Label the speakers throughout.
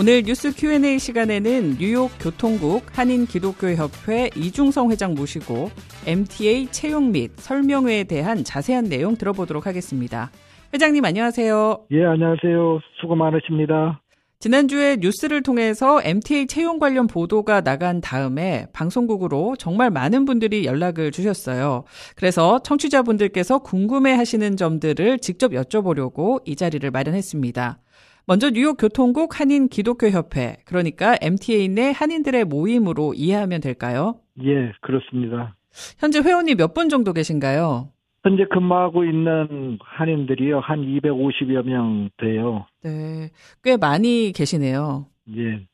Speaker 1: 오늘 뉴스 Q&A 시간에는 뉴욕 교통국 한인 기독교협회 이중성 회장 모시고 MTA 채용 및 설명회에 대한 자세한 내용 들어보도록 하겠습니다. 회장님 안녕하세요.
Speaker 2: 예, 안녕하세요. 수고 많으십니다.
Speaker 1: 지난주에 뉴스를 통해서 MTA 채용 관련 보도가 나간 다음에 방송국으로 정말 많은 분들이 연락을 주셨어요. 그래서 청취자분들께서 궁금해 하시는 점들을 직접 여쭤보려고 이 자리를 마련했습니다. 먼저 뉴욕 교통국 한인 기독교 협회, 그러니까 MTA 내 한인들의 모임으로 이해하면 될까요?
Speaker 2: 예, 그렇습니다.
Speaker 1: 현재 회원이 몇 분 정도 계신가요?
Speaker 2: 현재 근무하고 있는 한인들이요, 한 250여 명 돼요.
Speaker 1: 네, 꽤 많이 계시네요.
Speaker 2: 예.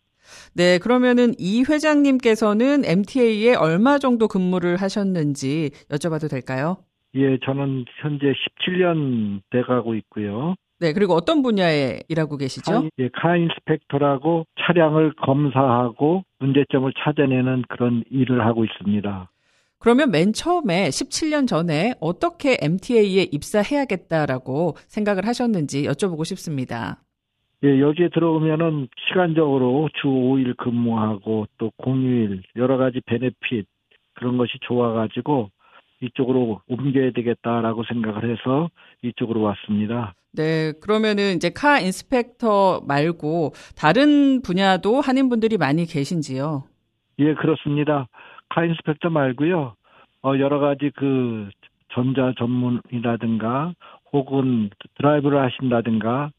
Speaker 1: 네, 그러면은 이 회장님께서는 MTA에 얼마 정도 근무를 하셨는지 여쭤봐도 될까요?
Speaker 2: 예, 저는 현재 17년 돼 가고 있고요.
Speaker 1: 네, 그리고 어떤 분야에 일하고 계시죠?
Speaker 2: 카, 예, 카 인스펙터라고 차량을 검사하고 문제점을 찾아내는 그런 일을 하고 있습니다.
Speaker 1: 그러면 맨 처음에 17년 전에 어떻게 MTA에 입사해야겠다라고 생각을 하셨는지 여쭤보고 싶습니다.
Speaker 2: 예, 여기에 들어오면은 시간적으로 주 5일 근무하고 또 공휴일 여러 가지 베네핏 그런 것이 좋아가지고 이쪽으로 옮겨야 되겠다라고 생각을 해서 이쪽으로 왔습니다.
Speaker 1: 네, 그러면은 이제 카 인스펙터 말고 다른 분야도 한인분들이 많이 계신지요?
Speaker 2: 예, 그렇습니다. 카 인스펙터 말고요. 어, 여러 가지 그 전자 전문이라든가 혹은 드라이브를 하신다든가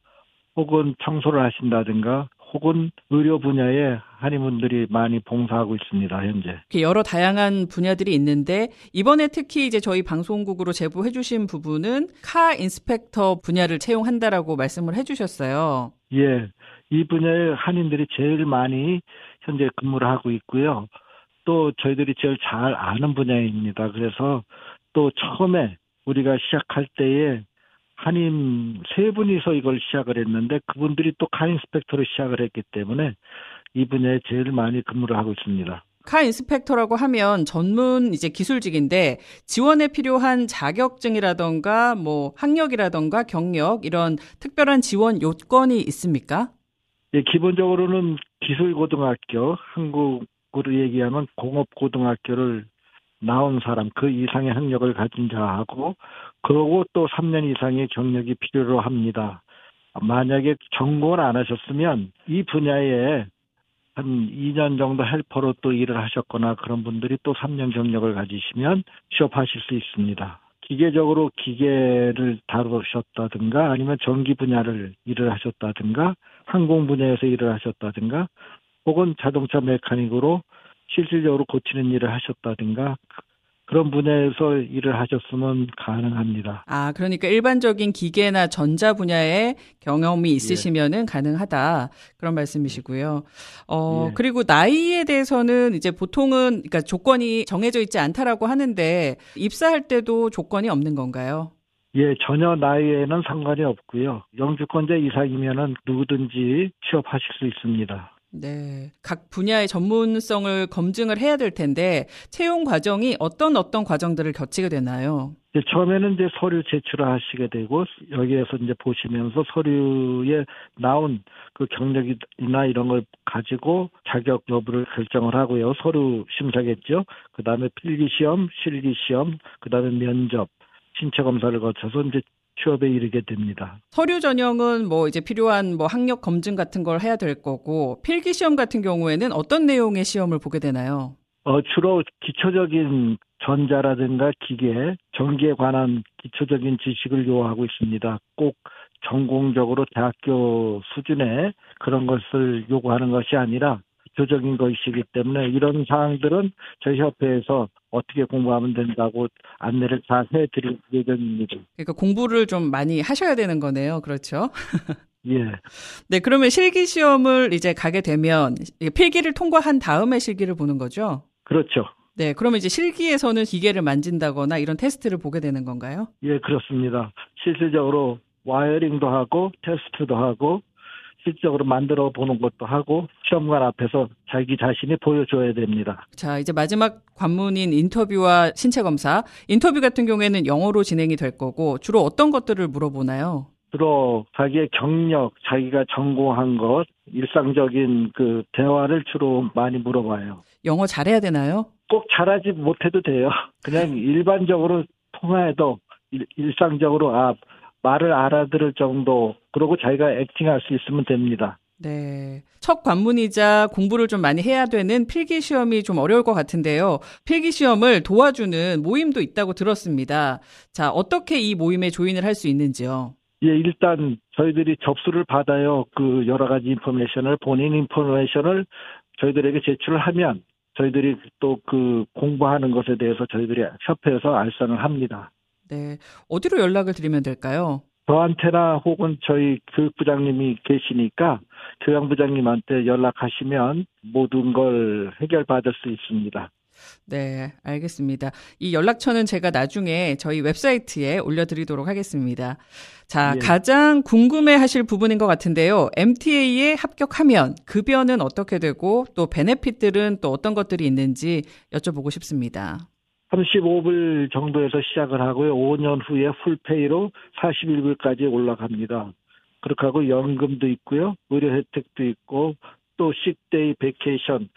Speaker 2: 혹은 청소를 하신다든가 혹은 의료 분야에 한인분들이 많이 봉사하고 있습니다, 현재.
Speaker 1: 여러 다양한 분야들이 있는데, 이번에 특히 이제 저희 방송국으로 제보해주신 부분은 카 인스펙터 분야를 채용한다라고 말씀을 해주셨어요.
Speaker 2: 예. 이 분야에 한인들이 제일 많이 현재 근무를 하고 있고요. 또 저희들이 제일 잘 아는 분야입니다. 그래서 또 처음에 우리가 시작할 때에 한인 세 분이서 이걸 시작을 했는데 그분들이 또 카인스펙터로 시작을 했기 때문에 이 분야에 제일 많이 근무를 하고 있습니다.
Speaker 1: 카 인스펙터라고 하면 전문 이제 기술직인데 지원에 필요한 자격증이라던가 뭐 학력이라던가 경력 이런 특별한 지원 요건이 있습니까?
Speaker 2: 예, 기본적으로는 기술고등학교, 한국으로 얘기하면 공업고등학교를 나온 사람, 그 이상의 학력을 가진 자하고, 그러고 또 3년 이상의 경력이 필요로 합니다. 만약에 전공을 안 하셨으면 이 분야에 한 2년 정도 헬퍼로 또 일을 하셨거나 그런 분들이 또 3년 경력을 가지시면 취업하실 수 있습니다. 기계적으로 기계를 다루셨다든가 아니면 전기 분야를 일을 하셨다든가 항공 분야에서 일을 하셨다든가 혹은 자동차 메카닉으로 실질적으로 고치는 일을 하셨다든가 그런 분야에서 일을 하셨으면 가능합니다.
Speaker 1: 아, 그러니까 일반적인 기계나 전자 분야에 경험이 있으시면은 예. 가능하다. 그런 말씀이시고요. 어, 예. 그리고 나이에 대해서는 이제 보통은 그러니까 조건이 정해져 있지 않다라고 하는데 입사할 때도 조건이 없는 건가요?
Speaker 2: 예, 전혀 나이에는 상관이 없고요. 영주권자 이상이면은 누구든지 취업하실 수 있습니다.
Speaker 1: 네. 각 분야의 전문성을 검증을 해야 될 텐데 채용 과정이 어떤 어떤 과정들을 거치게 되나요?
Speaker 2: 이제 처음에는 이제 서류 제출을 하시게 되고 여기에서 이제 보시면서 서류에 나온 그 경력이나 이런 걸 가지고 자격 여부를 결정을 하고요. 서류 심사겠죠. 그다음에 필기 시험, 실기 시험, 그다음에 면접, 신체 검사를 거쳐서 이제 취업에 이르게 됩니다.
Speaker 1: 서류 전형은 뭐 이제 필요한 뭐 학력 검증 같은 걸 해야 될 거고 필기 시험 같은 경우에는 어떤 내용의 시험을 보게 되나요?
Speaker 2: 어, 주로 기초적인 전자라든가 기계, 전기에 관한 기초적인 지식을 요하고 있습니다. 꼭 전공적으로 대학교 수준의 그런 것을 요구하는 것이 아니라 기초적인 것이기 때문에 이런 사항들은 저희 협회에서 어떻게 공부하면 된다고 안내를 다 해드릴 예정입니다.
Speaker 1: 그러니까 공부를 좀 많이 하셔야 되는 거네요. 그렇죠?
Speaker 2: 예.
Speaker 1: 네, 그러면 실기 시험을 이제 가게 되면 필기를 통과한 다음에 실기를 보는 거죠?
Speaker 2: 그렇죠.
Speaker 1: 네, 그러면 이제 실기에서는 기계를 만진다거나 이런 테스트를 보게 되는 건가요?
Speaker 2: 예, 그렇습니다. 실질적으로 와이어링도 하고 테스트도 하고 실질적으로 만들어 보는 것도 하고 시험관 앞에서 자기 자신이 보여줘야 됩니다.
Speaker 1: 자, 이제 마지막 관문인 인터뷰와 신체 검사. 인터뷰 같은 경우에는 영어로 진행이 될 거고 주로 어떤 것들을 물어보나요?
Speaker 2: 주로 자기의 경력, 자기가 전공한 것, 일상적인 그 대화를 주로 많이 물어봐요.
Speaker 1: 영어 잘해야 되나요?
Speaker 2: 꼭 잘하지 못해도 돼요. 그냥 일반적으로 통화해도 일, 상적으로아 말을 알아들을 정도 그리고 자기가 액팅할 수 있으면 됩니다.
Speaker 1: 네. 첫 관문이자 공부를 좀 많이 해야 되는 필기 시험이 좀 어려울 것 같은데요. 필기 시험을 도와주는 모임도 있다고 들었습니다. 자, 어떻게 이 모임에 조인을 할 수 있는지요?
Speaker 2: 예, 일단 저희들이 접수를 받아요. 그 여러 가지 인포메이션을 본인 인포메이션을 저희들에게 제출을 하면 저희들이 또 그 공부하는 것에 대해서 저희들이 협회에서 알선을 합니다.
Speaker 1: 네. 어디로 연락을 드리면 될까요?
Speaker 2: 저한테나 혹은 저희 교육부장님이 계시니까 교양부장님한테 연락하시면 모든 걸 해결받을 수 있습니다.
Speaker 1: 네, 알겠습니다. 이 연락처는 제가 나중에 저희 웹사이트에 올려드리도록 하겠습니다. 자, 예. 가장 궁금해 하실 부분인 것 같은데요. MTA에 합격하면 급여는 어떻게 되고 또 베네핏들은 또 어떤 것들이 있는지 여쭤보고 싶습니다.
Speaker 2: 35불 정도에서 시작을 하고요. 5년 후에 full pay로 41불까지 올라갑니다. 그렇게 하고 연금도 있고요. 의료 혜택도 있고 또 sick day vacation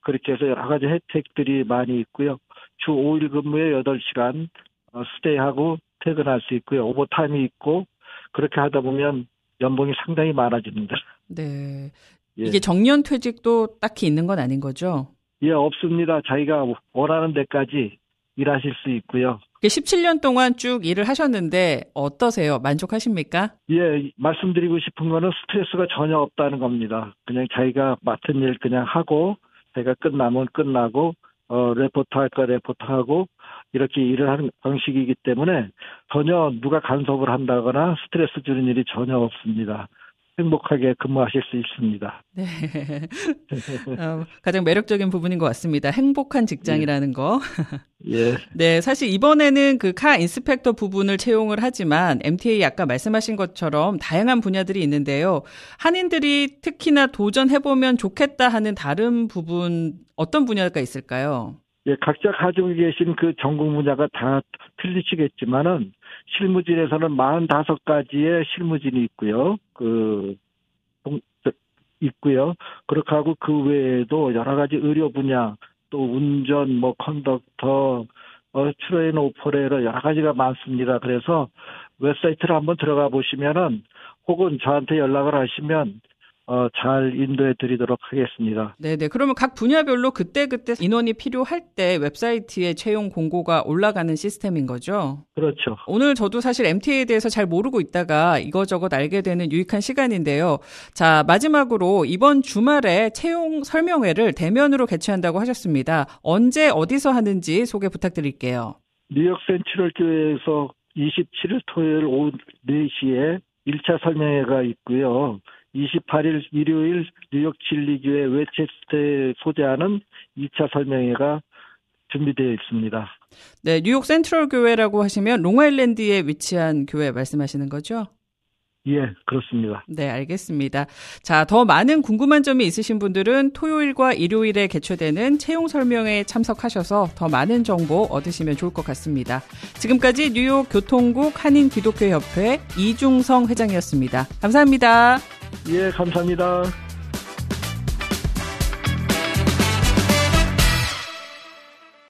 Speaker 2: 그렇게 해서 여러 가지 혜택들이 많이 있고요. 주 5일 근무에 8시간 어, stay하고 퇴근할 수 있고요. overtime이 있고 그렇게 하다 보면 연봉이 상당히 많아집니다.
Speaker 1: 네. 예. 이게 정년 퇴직도 딱히 있는 건 아닌 거죠?
Speaker 2: 예, 없습니다. 자기가 원하는 데까지 일하실 수 있고요.
Speaker 1: 17년 동안 쭉 일을 하셨는데 어떠세요? 만족하십니까?
Speaker 2: 예, 말씀드리고 싶은 거는 스트레스가 전혀 없다는 겁니다. 그냥 자기가 맡은 일 그냥 하고 자기가 끝나면 끝나고 어 report 할 거 report 하고 이렇게 일을 하는 방식이기 때문에 전혀 누가 간섭을 한다거나 스트레스 주는 일이 전혀 없습니다. 행복하게 근무하실 수 있습니다. 네.
Speaker 1: 어, 가장 매력적인 부분인 것 같습니다. 행복한 직장이라는 예. 거.
Speaker 2: 예.
Speaker 1: 네, 사실 이번에는 그 카 인스펙터 부분을 채용을 하지만 MTA 아까 말씀하신 것처럼 다양한 분야들이 있는데요. 한인들이 특히나 도전해보면 좋겠다 하는 다른 부분 어떤 분야가 있을까요?
Speaker 2: 예, 각자 가지고 계신 그 전공 분야가 다 틀리시겠지만은 실무진에서는 45가지의 실무진이 있고요. 그 있고요. 그렇게 하고 그 외에도 여러 가지 의료 분야, 또 운전, 뭐 conductor, 어, train operator 여러 가지가 많습니다. 그래서 웹사이트를 한번 들어가 보시면은 혹은 저한테 연락을 하시면 어, 잘 인도해 드리도록 하겠습니다.
Speaker 1: 네네. 그러면 각 분야별로 그때그때 인원이 필요할 때 웹사이트에 채용 공고가 올라가는 시스템인 거죠?
Speaker 2: 그렇죠.
Speaker 1: 오늘 저도 사실 MTA에 대해서 잘 모르고 있다가 이거저것 알게 되는 유익한 시간인데요. 자, 마지막으로 이번 주말에 채용 설명회를 대면으로 개최한다고 하셨습니다. 언제 어디서 하는지 소개 부탁드릴게요.
Speaker 2: 뉴욕 센트럴 교회에서 27일 토요일 오후 4시에 1차 설명회가 있고요. 28일 일요일 뉴욕 진리교회 웨체스터에 소재하는 2차 설명회가 준비되어 있습니다.
Speaker 1: 네, 뉴욕 센트럴 교회라고 하시면 롱아일랜드에 위치한 교회 말씀하시는 거죠?
Speaker 2: 예, 그렇습니다.
Speaker 1: 네, 알겠습니다. 자, 더 많은 궁금한 점이 있으신 분들은 토요일과 일요일에 개최되는 채용 설명회에 참석하셔서 더 많은 정보 얻으시면 좋을 것 같습니다. 지금까지 뉴욕 교통국 한인 기독교 협회 이중성 회장이었습니다. 감사합니다.
Speaker 2: 예, 감사합니다.